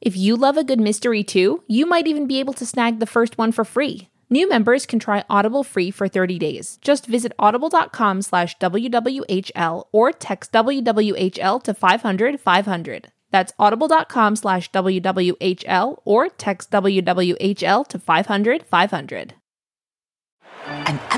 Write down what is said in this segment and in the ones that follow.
If you love a good mystery too, you might even be able to snag the first one for free. New members can try Audible free for 30 days. Just visit audible.com slash WWHL or text WWHL to 500 500. That's audible.com slash WWHL or text WWHL to 500 500.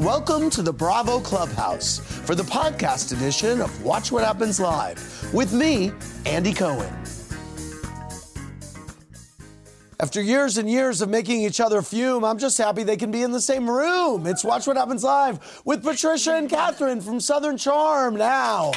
Welcome to the Bravo Clubhouse for the podcast edition of Watch What Happens Live with me, Andy Cohen. After years and years of making each other fume, I'm just happy they can be in the same room. It's Watch What Happens Live with Patricia and Kathryn from Southern Charm now.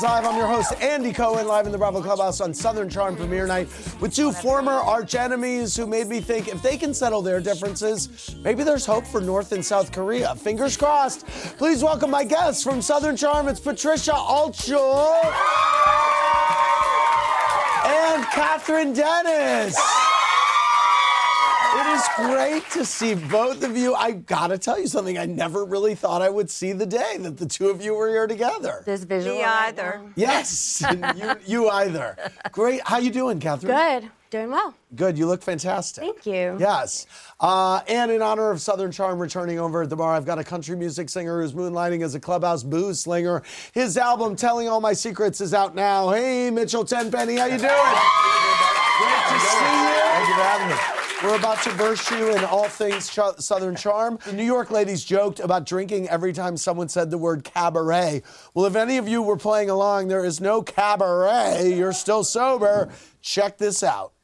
Happens Live. I'm your host, Andy Cohen, live in the Bravo Clubhouse on Southern Charm premiere night with two former arch enemies who made me think if they can settle their differences, maybe there's hope for North and South Korea. Fingers crossed. Please welcome my guests from Southern Charm. It's Patricia Altschul and Kathryn Dennis. It is great to see both of you. I gotta tell you something. I never really thought I would see the day that the two of you were here together. This visual. Me either. now. Yes, you, you either. Great. How you doing, Kathryn? Good. Doing well. Good. You look fantastic. Thank you. Yes. Uh, and in honor of Southern Charm returning over at the bar, I've got a country music singer who's moonlighting as a clubhouse booze slinger. His album, Telling All My Secrets, is out now. Hey, Mitchell Tenpenny, how you doing? Great to see you. Thank you for having me. We're about to verse you in all things ch- Southern Charm. The New York ladies joked about drinking every time someone said the word cabaret. Well, if any of you were playing along, there is no cabaret. You're still sober. Check this out.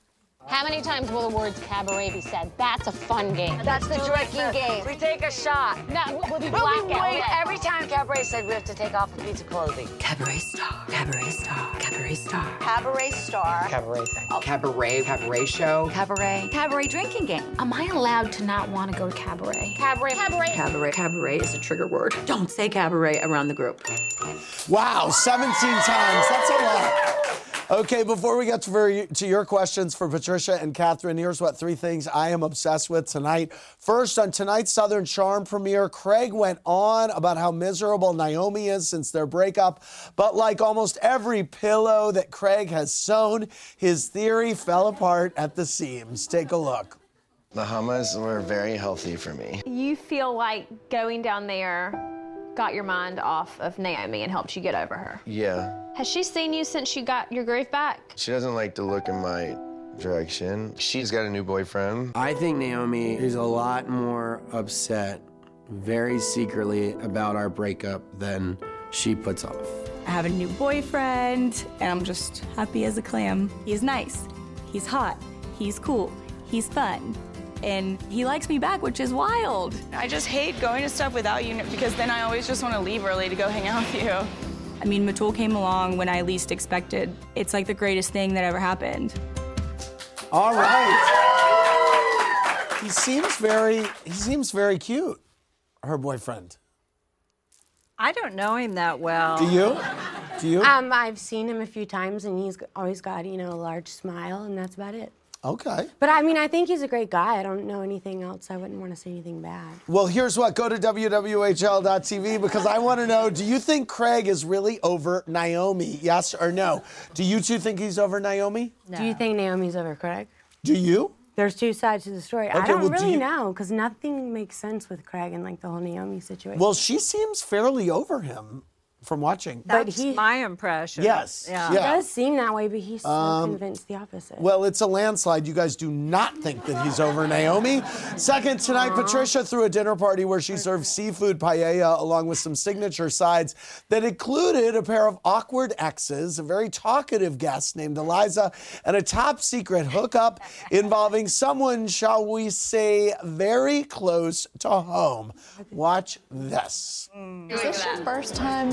How many times will the words cabaret be said? That's a fun game. That's the drinking game. We take a shot. No, we'll be We'll blackout. waiting. Every time Cabaret said we have to take off a piece of clothing. Cabaret star, cabaret star, cabaret star. Cabaret star. Cabaret thing. Oh. Cabaret, cabaret show. Cabaret. Cabaret drinking game. Am I allowed to not want to go to cabaret? Cabaret, cabaret. Cabaret. Cabaret is a trigger word. Don't say cabaret around the group. Wow, 17 times. That's a lot. Okay, before we get to, very, to your questions for Patricia and Kathryn, here's what three things I am obsessed with tonight. First, on tonight's Southern Charm premiere, Craig went on about how miserable Naomi is since their breakup. But like almost every pillow that Craig has sewn, his theory fell apart at the seams. Take a look. The hummus were very healthy for me. You feel like going down there got your mind off of Naomi and helped you get over her. Yeah. Has she seen you since you got your groove back? She doesn't like to look in my direction. She's got a new boyfriend. I think Naomi is a lot more upset, very secretly, about our breakup than she puts off. I have a new boyfriend, and I'm just happy as a clam. He's nice, he's hot, he's cool, he's fun, and he likes me back, which is wild. I just hate going to stuff without you because then I always just want to leave early to go hang out with you. I mean, Metul came along when I least expected. It's like the greatest thing that ever happened. All right. He seems very he seems very cute. Her boyfriend. I don't know him that well. Do you? Do you? Um, I've seen him a few times, and he's always got you know a large smile, and that's about it. Okay. But I mean, I think he's a great guy. I don't know anything else. I wouldn't want to say anything bad. Well, here's what. Go to WWHL.tv because I want to know do you think Craig is really over Naomi? Yes or no? Do you two think he's over Naomi? Do you think Naomi's over Craig? Do you? There's two sides to the story. I don't well, do really you- know because nothing makes sense with Craig and like the whole Naomi situation. Well, she seems fairly over him from watching. That's my impression. Yes, Yeah. It yeah. does seem that way, but he's so Um, convinced the opposite. Well, it's a landslide. You guys do not think that he's over Naomi. Second tonight, Patricia threw a dinner party where she served seafood paella along with some signature sides that included a pair of awkward exes, a very talkative guest named Eliza, and a top secret hookup involving someone, shall we say, very close to home. Watch this. Is this your first time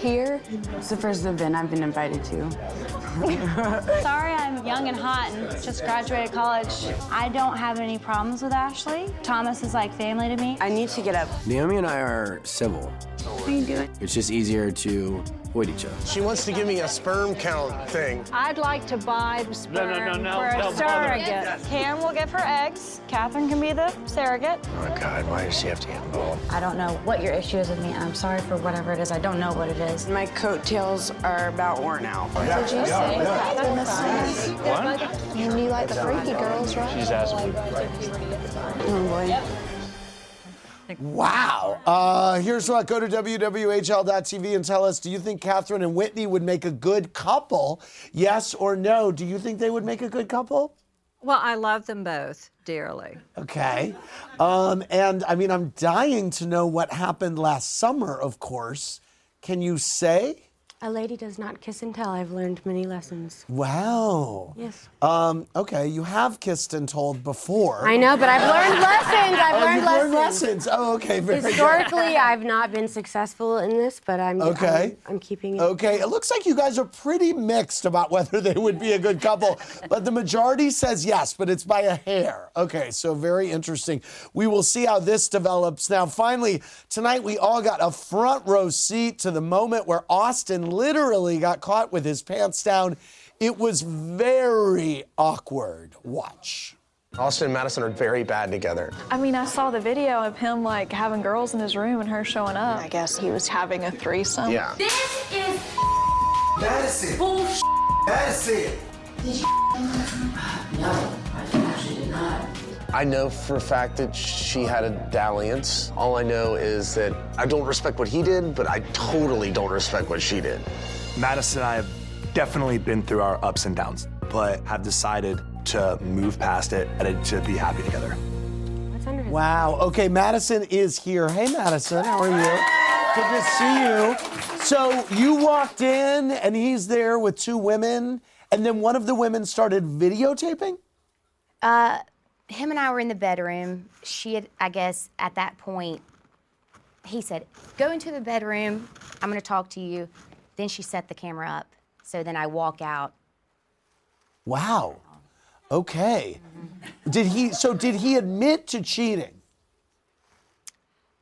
here? It's the first event I've been invited to. Sorry, I'm young and hot and just graduated college. I don't have any problems with Ashley. Thomas is like family to me. I need to get up. Naomi and I are civil. What are you doing? It's just easier to avoid each other. She wants to give me a sperm count thing. I'd like to buy the sperm no, no, for a no, mother. surrogate. Cam will give her eggs. Kathryn can be the surrogate. Oh my God, why does she have to get involved? I don't know what your issue is with me. I'm sorry for whatever it is. I don't know what it is. My coattails are about worn out. Did you say Kathryn this time? What? You knew like the freaky girls, right? She's asking me. Oh boy. Wow. Uh, here's what go to WWHL.tv and tell us do you think Kathryn and Whitney would make a good couple? Yes or no? Do you think they would make a good couple? Well, I love them both dearly. Okay. Um, and I mean, I'm dying to know what happened last summer, of course. Can you say? A lady does not kiss and tell. I've learned many lessons. Wow. Yes. Um, okay, you have kissed and told before. I know, but I've learned lessons. I've Oh, learned you've lessons. learned lessons. Oh, okay, very good. Historically, I've not been successful in this, but I'm Okay. I'm, I'm keeping it. Okay, it looks like you guys are pretty mixed about whether they would be a good couple, but the majority says yes, but it's by a hair. Okay, so very interesting. We will see how this develops. Now, finally, tonight we all got a front row seat to the moment where Austin literally got caught with his pants down. It was very awkward. Watch. Austin and Madison are very bad together. I mean, I saw the video of him like having girls in his room and her showing up. I guess he was having a threesome. Yeah. This is Madison. bullshit. Madison. Did you No, I actually did not. I know for a fact that she had a dalliance. All I know is that I don't respect what he did, but I totally don't respect what she did. Madison and I have definitely been through our ups and downs, but have decided to move past it and to be happy together. What's under his Wow. Okay, Madison is here. Hey, Madison, how are you? Good to see you. So you walked in, and he's there with two women, and then one of the women started videotaping. Uh, him and I were in the bedroom. She had, I guess, at that point, he said, "Go into the bedroom. I'm going to talk to you." Then she set the camera up. So then I walk out. Wow. Okay. Did he? So did he admit to cheating?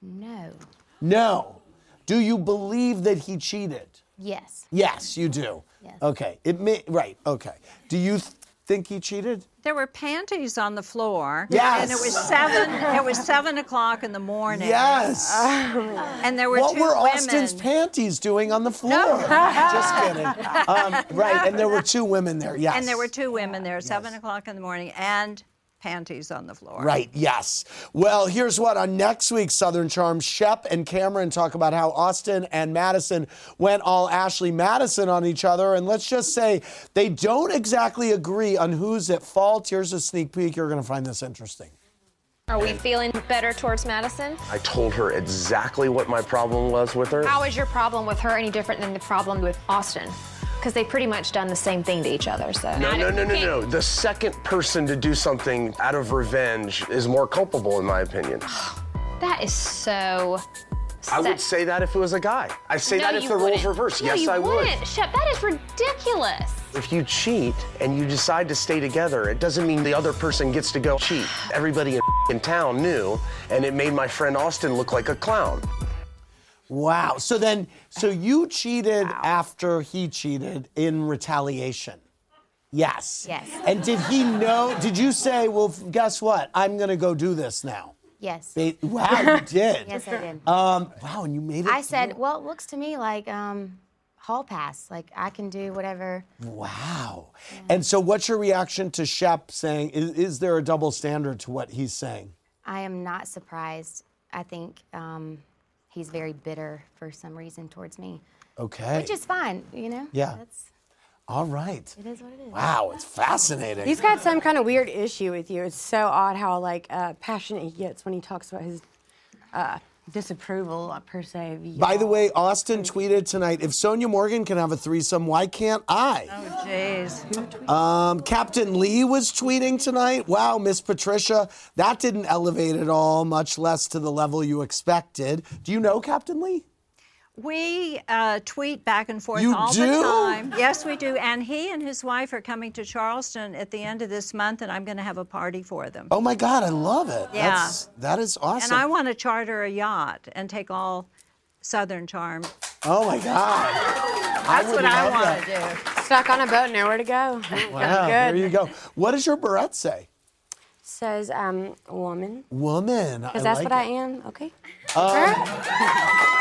No. No. Do you believe that he cheated? Yes. Yes, you do. Yes. Okay. It may, right. Okay. Do you th- think he cheated? There were panties on the floor. Yes. And it was seven. it was seven o'clock in the morning. Yes. and there were what two were women. Austin's panties doing on the floor? No. Just kidding. Um, right, and there were two women there. Yes. And there were two women there, seven o'clock in the morning, and panties on the floor. Right, yes. Well, here's what on next week's Southern Charm, Shep and Cameron talk about how Austin and Madison went all Ashley Madison on each other. And let's just say they don't exactly agree on who's at fault. Here's a sneak peek. You're going to find this interesting. Are we feeling better towards Madison? I told her exactly what my problem was with her. How is your problem with her any different than the problem with Austin? Because they've pretty much done the same thing to each other. So No, no, no, no, no. The second person to do something out of revenge is more culpable, in my opinion. that is so. I would say that if it was a guy. I say No, that if you the roles wouldn't. reversed. No, yes, you I would. You wouldn't. Shep, that is ridiculous. If you cheat and you decide to stay together, it doesn't mean the other person gets to go cheat. Everybody in, in town knew, and it made my friend Austin look like a clown. Wow. So then, so you cheated after he cheated in retaliation? Yes. Yes. And did he know? Did you say, well, guess what? I'm going to go do this now? Yes. Ba- Wow, you did. Yes, I did. Um, wow, and you made it. I said, well, it looks to me like um, hall pass. Like I can do whatever. Wow. And so, what's your reaction to Shep saying? Is, is there a double standard to what he's saying? I am not surprised. I think um, he's very bitter for some reason towards me, Okay. which is fine. You know. Yeah. That's, All right. it is what it is. Wow, it's fascinating. He's got some kind of weird issue with you. It's so odd how like uh, passionate he gets when he talks about his uh, disapproval uh, per se. By the way, Austin tweeted tonight if Sonja Morgan can have a threesome, why can't I? Oh, jeez. Um, Captain Lee was tweeting tonight. Wow, Miss Patricia, that didn't elevate at all, much less to the level you expected. Do you know Captain Lee? We uh, tweet back and forth You all do? the time. Yes, we do. And he and his wife are coming to Charleston at the end of this month, and I'm going to have a party for them. Oh my God, I love it. Yeah. That's, that is awesome. And I want to charter a yacht and take all Southern Charm. oh my God. That's would what I want to do. Stuck on a boat, nowhere to go. Wow, there you go. What does your beret say? Says um, woman. Woman. Because that's like what I am. Okay.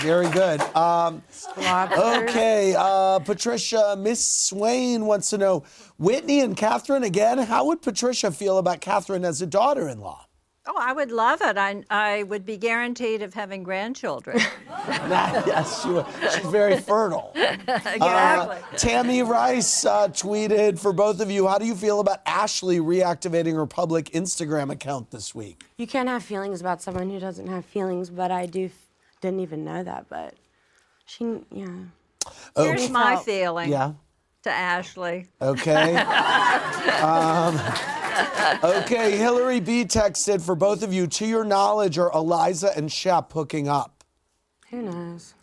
Very good. Um, okay, uh, Patricia, Miss Swain wants to know Whitney and Kathryn again. How would Patricia feel about Kathryn as a daughter in law? Oh, I would love it. I, I would be guaranteed of having grandchildren. yes, she, would. she's very fertile. exactly. Uh, Tammy Rice uh, tweeted for both of you How do you feel about Ashley reactivating her public Instagram account this week? You can't have feelings about someone who doesn't have feelings, but I do. Didn't even know that, but she, yeah. Here's Okay. my feeling Yeah. to Ashley. Okay. um, okay, Hillary B texted for both of you. To your knowledge, are Eliza and Shep hooking up? Who knows?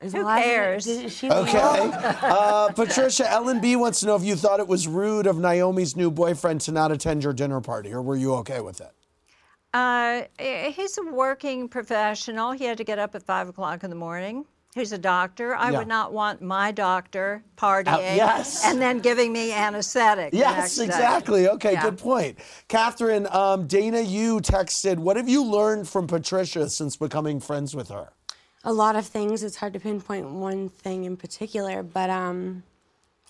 Is Who Eliza- cares? did she Okay. Uh, Patricia, Ellen B wants to know if you thought it was rude of Naomi's new boyfriend to not attend your dinner party, or were you okay with it? Uh, he's a working professional. He had to get up at five o'clock in the morning. He's a doctor. I Yeah. would not want my doctor partying yes. and then giving me anesthetic. Yes, next day. exactly. Okay, Yeah. good point. Kathryn, um, Dana, you texted, what have you learned from Patricia since becoming friends with her? A lot of things. It's hard to pinpoint one thing in particular, but um,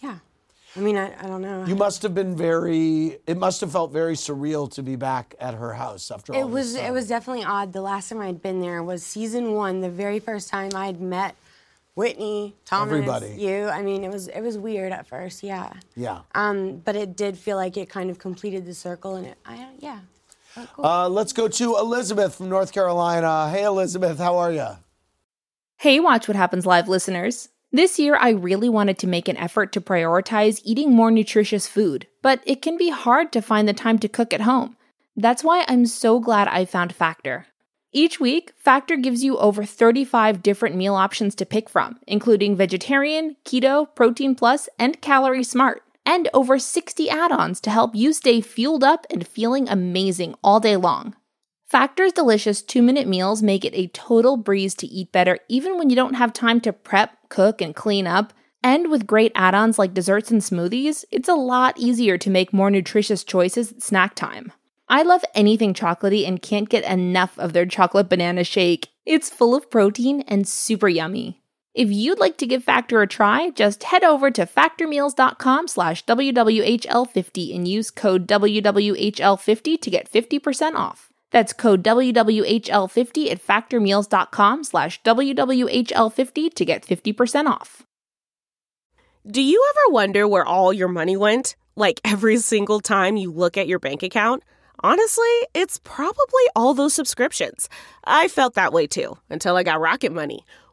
yeah. I mean, I, I don't know. You must have been very, it must have felt very surreal to be back at her house after all It this was time. it was definitely odd. The last time I'd been there was season one, the very first time I'd met Whitney, Thomas, Everybody. you. I mean, it was it was weird at first, yeah. Yeah. Um, but it did feel like it kind of completed the circle, and it, I don't- yeah. Uh, let's go to Elizabeth from North Carolina. Hey, Elizabeth, how are you? Hey, Watch What Happens Live listeners. This year, I really wanted to make an effort to prioritize eating more nutritious food, but it can be hard to find the time to cook at home. That's why I'm so glad I found Factor. Each week, Factor gives you over 35 different meal options to pick from, including vegetarian, keto, protein plus, and calorie smart, and over 60 add ons to help you stay fueled up and feeling amazing all day long. Factor's delicious two minute meals make it a total breeze to eat better even when you don't have time to prep, cook, and clean up. And with great add ons like desserts and smoothies, it's a lot easier to make more nutritious choices at snack time. I love anything chocolatey and can't get enough of their chocolate banana shake. It's full of protein and super yummy. If you'd like to give Factor a try, just head over to factormeals.com slash WWHL50 and use code WWHL50 to get 50% off. That's code WWHL50 at factormeals.com slash WWHL50 to get 50% off. Do you ever wonder where all your money went? Like every single time you look at your bank account? Honestly, it's probably all those subscriptions. I felt that way too until I got Rocket Money.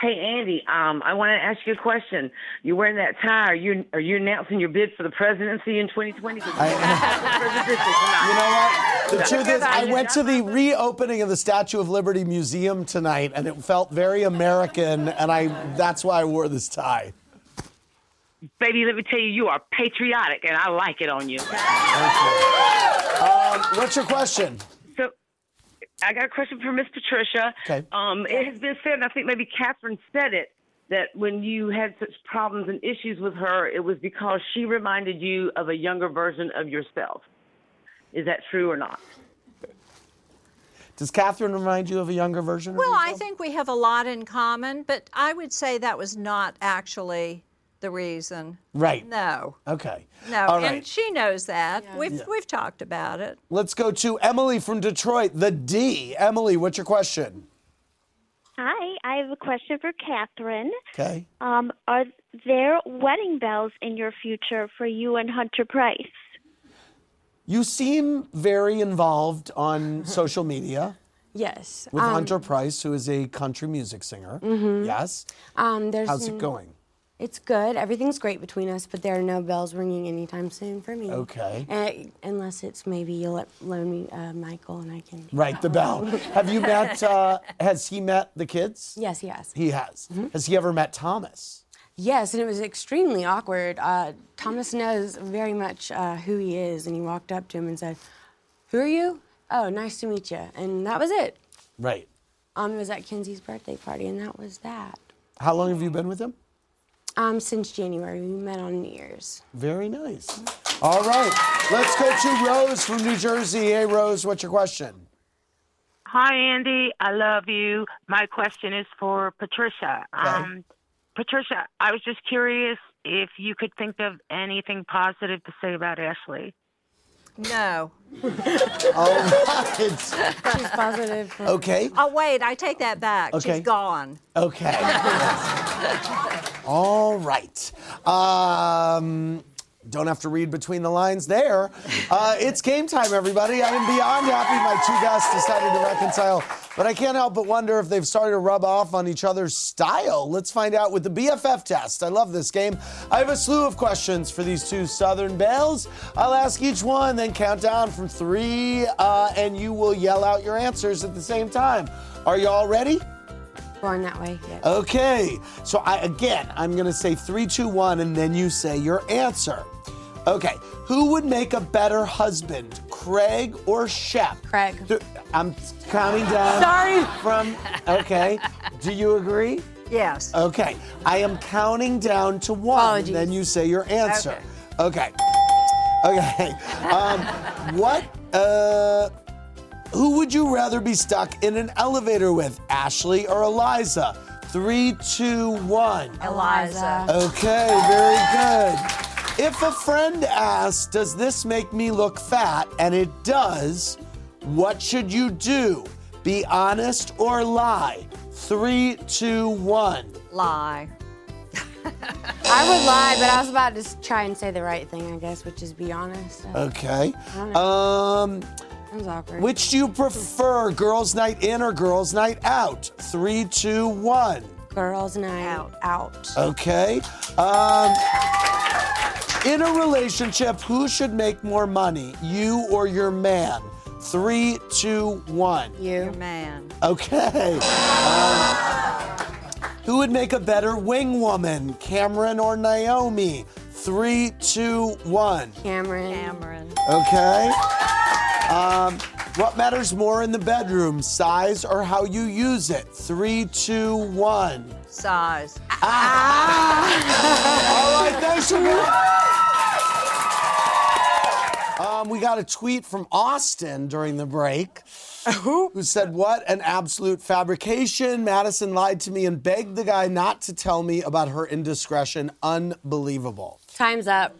Hey Andy, um, I want to ask you a question. You're wearing that tie. Are you are you announcing your bid for the presidency in 2020? You know what? The truth is, I went to the reopening of the Statue of Liberty Museum tonight, and it felt very American, and I that's why I wore this tie. Baby, let me tell you, you are patriotic, and I like it on you. Um, what's your question? So, I got a question for Miss Patricia. Okay. Um, it has been said, and I think maybe Kathryn said it, that when you had such problems and issues with her, it was because she reminded you of a younger version of yourself. Is that true or not? Does Kathryn remind you of a younger version? of Well, I think we have a lot in common, but I would say that was not actually the reason. Right. No. Okay. No, All and she knows that. We've Yeah. we've talked about it. Let's go to Emily from Detroit, the D. Emily, what's your question? Hi, I have a question for Kathryn. Okay. Um, are there wedding bells in your future for you and Hunter Price? You seem very involved on social media Yes. with um, Hunter Price, who is a country music singer. Mhm. Yes. Um, there's How's it going? It's good. Everything's great between us, but there are no bells ringing anytime soon for me. Okay. Uh, unless it's maybe you'll let, loan me uh, Michael and I can. Right, the bell. Have you met, uh, has he met the kids? Yes, yes. He has. Mm-hmm. Has he ever met Thomas? Yes, and it was extremely awkward. Uh, Thomas knows very much uh, who he is, and he walked up to him and said, "Who are you? Oh, nice to meet you." And that was it. Right. Um, it was at Kensie's birthday party, and that was that. How long have you been with him? Um, since January, we met on New Year's. Very nice. All right. Let's go to Rose from New Jersey. Hey, Rose, what's your question? Hi, Andy. I love you. My question is for Patricia. Um, Patricia, I was just curious if you could think of anything positive to say about Ashley. No. All right. She's positive. Okay. Oh wait, I take that back. Okay. She's gone. Okay. All right. Um, don't have to read between the lines there. Uh, it's game time, everybody. I am beyond happy my two guests decided to reconcile, but I can't help but wonder if they've started to rub off on each other's style. Let's find out with the BFF test. I love this game. I have a slew of questions for these two Southern Belles. I'll ask each one, then count down from three, uh, and you will yell out your answers at the same time. Are you all ready? Born that way. Yeah. Okay, so I again, I'm gonna say three, two, one, and then you say your answer. Okay, who would make a better husband, Craig or Shep? Craig. Th- I'm counting down. Sorry. From okay, do you agree? Yes. Okay, I am counting down to one, Apologies. then you say your answer. Okay. Okay. Um, what? Uh, who would you rather be stuck in an elevator with, Ashley or Eliza? Three, two, one. Eliza. Okay, very good. If a friend asks, Does this make me look fat? and it does, what should you do? Be honest or lie? Three, two, one. Lie. I would lie, but I was about to s- try and say the right thing, I guess, which is be honest. So, Okay. I. Um, that was awkward. which do you prefer, girls' night in or girls' night out? Three, two, one. Girls' night out. out. Okay. Um, in a relationship, who should make more money, you or your man? Three, two, one. You. Your man. Okay. Um, who would make a better wing woman, Cameron or Naomi? Three, two, one. Cameron. Cameron. Okay. Um, what matters more in the bedroom, size or how you use it? Three, two, one. Size. Ah! All right, thanks for Um, we got a tweet from Austin during the break. Who said, What an absolute fabrication. Madison lied to me and begged the guy not to tell me about her indiscretion. Unbelievable. Time's up.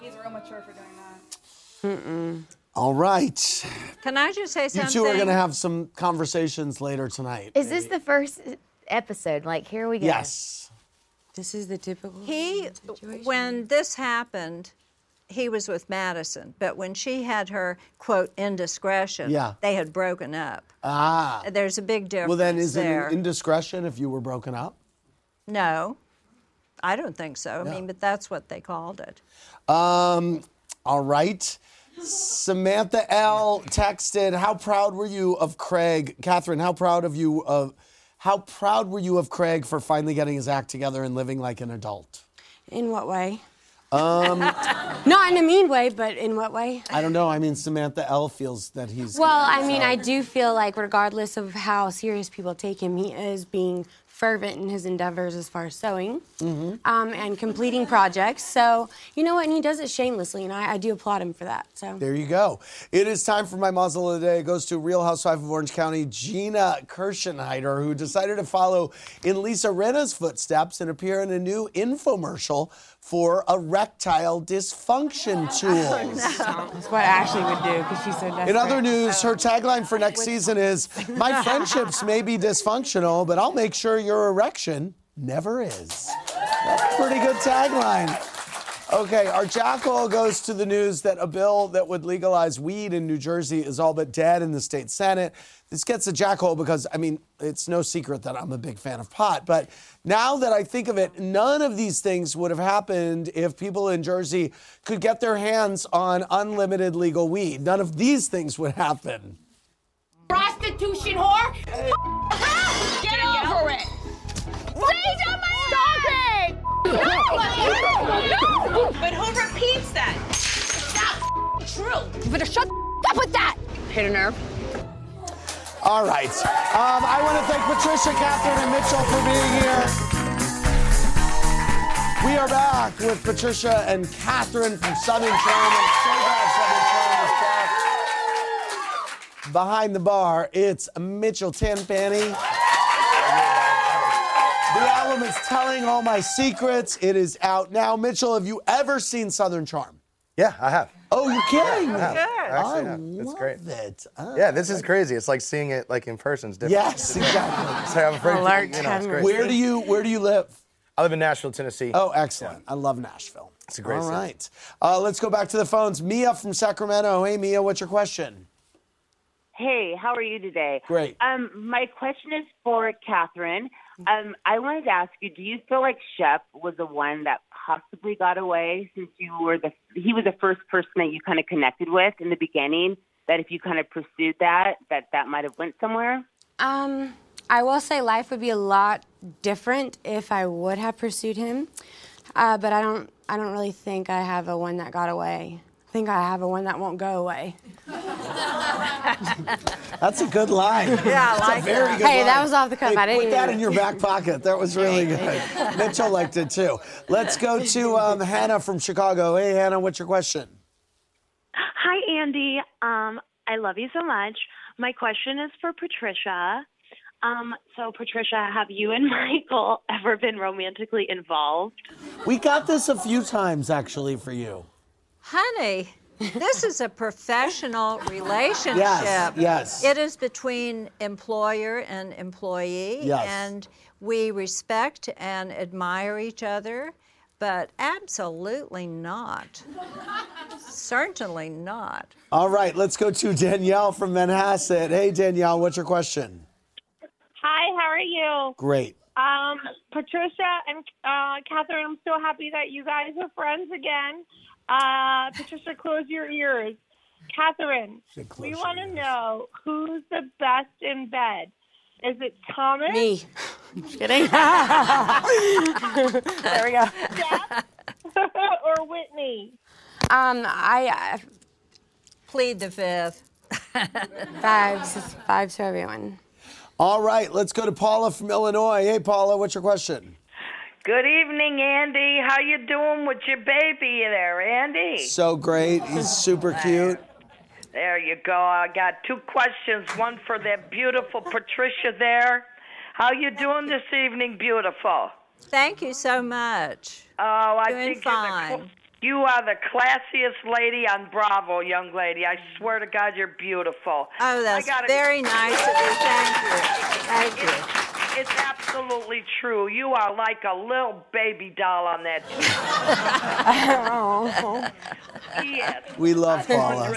He's real mature for doing that. Mm-mm. All right. Can I just say something? You two are going to have some conversations later tonight. Is this the first episode? Like, here we go. Yes. This is the typical. He, when this happened, he was with Madison, but when she had her quote indiscretion, Yeah. they had broken up. Ah. There's a big difference Well, then is there. it an indiscretion if you were broken up? no, I don't think so. I mean, but that's what they called it. Um, all right. Samantha L texted, "How proud were you of Craig, Kathryn? How proud of you of how proud were you of Craig for finally getting his act together and living like an adult?" In what way? Um, Not in a mean way, but in what way? I don't know. I mean, Samantha L feels that he's Well, I mean, I do feel like, regardless of how serious people take him, he is being fervent in his endeavors as far as sewing Mhm. um, and completing projects. So, you know what? And he does it shamelessly, and I, I do applaud him for that. So. There you go. It is time for my mazel of the day. It goes to Real Housewife of Orange County, Gina Kirschenheiter, who decided to follow in Lisa Rinna's footsteps and appear in a new infomercial for erectile dysfunction tools. That's what Ashley would do because she's so desperate. In other news, her tagline for next season is My friendships may be dysfunctional, but I'll make sure your erection never is. That's a pretty good tagline. Okay, our jackhole goes to the news that a bill that would legalize weed in New Jersey is all but dead in the state Senate. This gets a jackhole because, I mean, it's no secret that I'm a big fan of pot. But now that I think of it, none of these things would have happened if people in Jersey could get their hands on unlimited legal weed. None of these things would happen. Prostitution whore? Get over it! Stay on my Stop it! No! No! But who repeats that? It's not true. You better shut up with that! Hit a nerve. All right. Um, I want to thank Patricia, Kathryn, and Mitchell for being here. We are back with Patricia and Kathryn from Southern Charm. I'm so glad Southern Charm is back. Behind the bar, it's Mitchell Tenpenny. The album is Telling All My Secrets. It is out now. Mitchell, have you ever seen Southern Charm? Yeah, I have. Oh, you're kidding me. I have. I actually I have. It's great. love it. Oh. Yeah, this is crazy. It's like seeing it like in person. It's different. Yes, exactly. so I'm afraid Alert to, you know, it's great. Where do you Where do you live? I live in Nashville, Tennessee. Oh, excellent. I love Nashville. It's a great All city. right. Uh, let's go back to the phones. Mia from Sacramento. Hey, Mia, what's your question? Hey, how are you today? Great. Um, my question is for Kathryn. Um, I wanted to ask you: Do you feel like Shep was the one that possibly got away, since you were the he was the first person that you kind of connected with in the beginning? That if you kind of pursued that, that that might have went somewhere. Um, I will say life would be a lot different if I would have pursued him, uh, but I don't. I don't really think I have a one that got away. I think I have a one that won't go away. That's a good line. Yeah, I That's like a very that. good Hey, line. that was off the cuff. Hey, I didn't Put that even- in your back pocket. That was really good. Mitchell liked it too. Let's go to um, Hannah from Chicago. Hey, Hannah, what's your question? Hi, Andy. Um, I love you so much. My question is for Patricia. Um, so, Patricia, have you and Michael ever been romantically involved? We got this a few times actually for you. Honey, this is a professional relationship. Yes, yes. It is between employer and employee. Yes. And we respect and admire each other, but absolutely not. Certainly not. All right, let's go to Danielle from Manhasset. Hey, Danielle, what's your question? Hi, how are you? Great. Um, Patricia and uh, Kathryn, I'm so happy that you guys are friends again. Uh, Patricia, close your ears. Kathryn, we want to know who's the best in bed. Is it Thomas? Me. Just kidding. there we go. or Whitney? Um, I, Plead the fifth. fives, fives to everyone. All right, let's go to Paula from Illinois. Hey, Paula, what's your question? Good evening, Andy. How you doing with your baby there, Andy? So great. He's super cute. There you go. I got two questions. One for that beautiful Patricia there. How you doing this evening, beautiful? Thank you so much. Oh, I Doing think you're the fine. you are the classiest lady on Bravo, young lady. I swear to God, you're beautiful. Oh, that's I gotta- very nice of you. Thank you. Thank you. It's absolutely true. You are like a little baby doll on that. P.S. We love I Paula.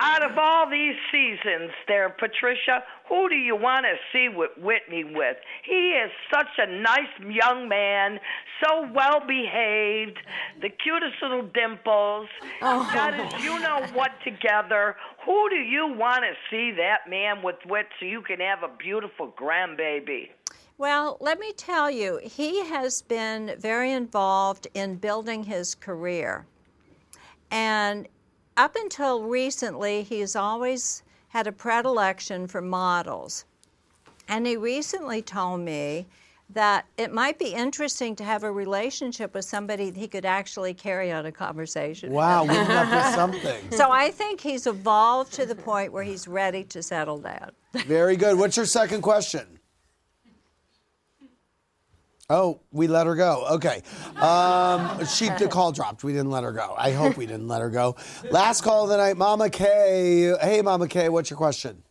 Out of all these seasons, there, Patricia, who do you want to see with Whitney with? He is such a nice young man, so well behaved, the cutest little dimples, Oh. got his you know what together. Who do you want to see that man with wit so you can have a beautiful grandbaby? Well, let me tell you, he has been very involved in building his career. And up until recently, he's always had a predilection for models. And he recently told me that it might be interesting to have a relationship with somebody he could actually carry on a conversation. Wow, with. wouldn't that be something? so I think he's evolved to the point where he's ready to settle down. Very good. What's your second question? Oh, we let her go. Okay. Um, she the call dropped. We didn't let her go. I hope we didn't let her go. Last call of the night, Mama Kay. Hey, Mama Kay, what's your question?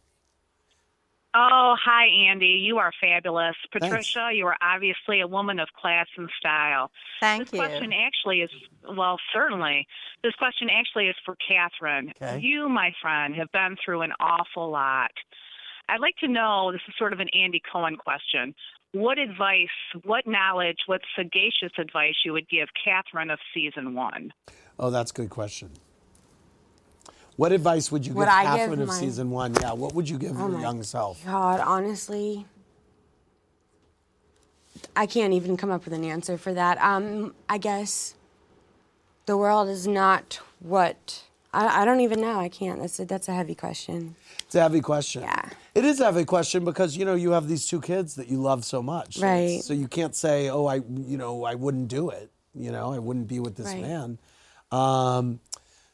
Oh, hi, Andy. You are fabulous. Patricia, you are obviously a woman of class and style. Thank this you. This question actually is, well, certainly. This question actually is for Kathryn. Okay. You, my friend, have been through an awful lot. I'd like to know this is sort of an Andy Cohen question. What advice, what knowledge, what sagacious advice you would give Kathryn of season one? Oh, that's a good question. What advice would you Would give I give Kathryn of my- season one? Yeah, what would you give Oh your young self? God, honestly, I can't even come up with an answer for that. Um, I guess the world is not what I, I don't even know. I can't. That's a, that's a heavy question. It's a heavy question. Yeah. It is a heavy question because you know you have these two kids that you love so much. So Right. So you can't say, "Oh, I, you know, I wouldn't do it." You know, I wouldn't be with this Right. man. Um,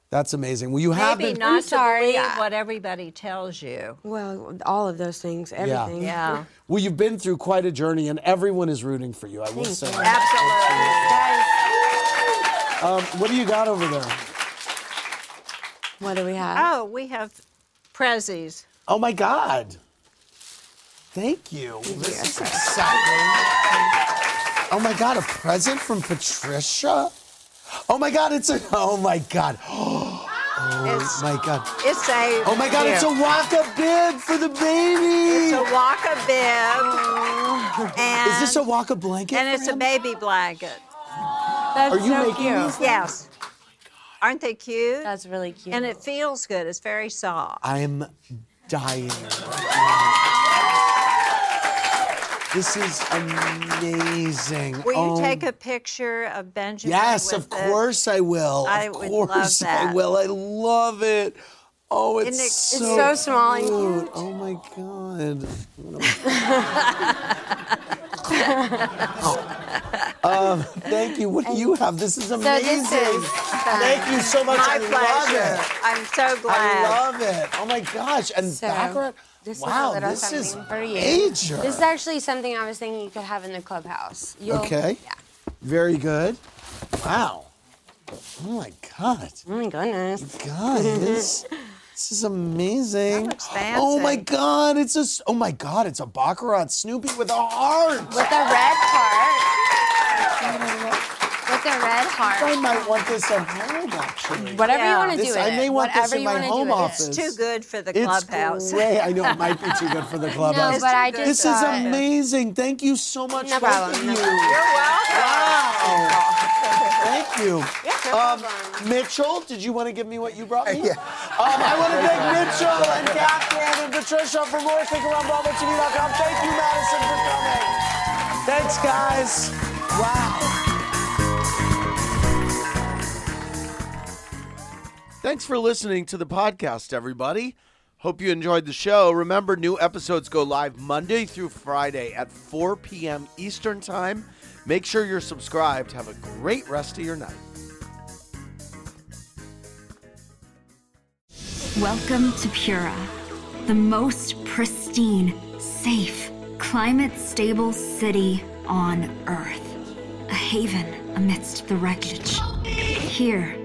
that's amazing. Well, you have Maybe been. not to sorry. believe what everybody tells you. Well, all of those things, everything. Yeah. Well, you've been through quite a journey, and everyone is rooting for you. I will Thank say. you. Um, what do you got over there? What do we have? Oh, we have prezzies. Oh my God! Thank you. This is exciting. Oh my God! A present from Patricia. Oh my God! It's a. Oh my God. Oh my God. It's a. Oh my God! It's a here. Waka bib for the baby. It's a Waka bib. And, Is this a Waka blanket? And for it's a baby blanket. That's Are you so making cute. these? Yes. Aren't they cute? That's really cute. And it feels good. It's very soft. I'm dying. This is amazing. Will you Oh, take a picture of Benjamin? Yes, of it? course I will. I of would love course I will. I love it. Oh, it's, it- so, It's so small and cute. Oh my god. Oh. Um, thank you. What do you have? This is So amazing. this is thank you so much. My I pleasure. love it. I'm so glad. I love it. Oh my gosh. And So, background. This wow, is a this is major. This is actually something I was thinking you could have in the clubhouse. You'll- Okay. Yeah. Very good. Wow. Oh my god. Oh my goodness. Guys, this is amazing. looks Oh my god, it's a oh my god, it's a baccarat Snoopy with a heart. With a red heart. With a red heart. I heart. might want this at home actually. Whatever you Yeah. want to This- do with I it. may want this Whatever in you my wanna do home with it. office. It's too good for the clubhouse. It's clubhouse. great. I know it might be too good for the clubhouse. No, but I too just this is thought- amazing. Thank you so much, No both problem, of no you. You're welcome. Wow. Thank you. no Um. Mitchell, did you want to give me what you brought me? Yeah. Um, I want to thank Mitchell and Kathryn and Patricia for more. Stick around BravoTV.com. Thank you, Madison, for coming. Thanks, guys. Wow. Thanks for listening to the podcast, everybody. Hope you enjoyed the show. Remember, new episodes go live Monday through Friday at 4 p.m. Eastern Time. Make sure you're subscribed. Have a great rest of your night. Welcome to Pura, the most pristine, safe, climate stable city on Earth. A haven amidst the wreckage. Here,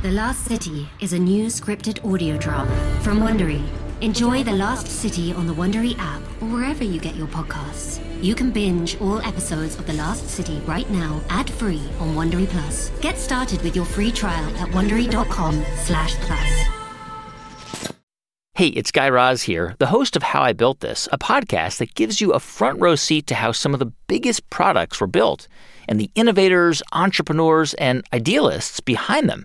The Last City is a new scripted audio drama from Wondery. Enjoy The Last City on the Wondery app or wherever you get your podcasts. You can binge all episodes of The Last City right now, ad-free on Wondery Plus. Get started with your free trial at wondery.com slash plus. Hey, it's Guy Raz here, the host of How I Built This, a podcast that gives you a front row seat to how some of the biggest products were built and the innovators, entrepreneurs, and idealists behind them.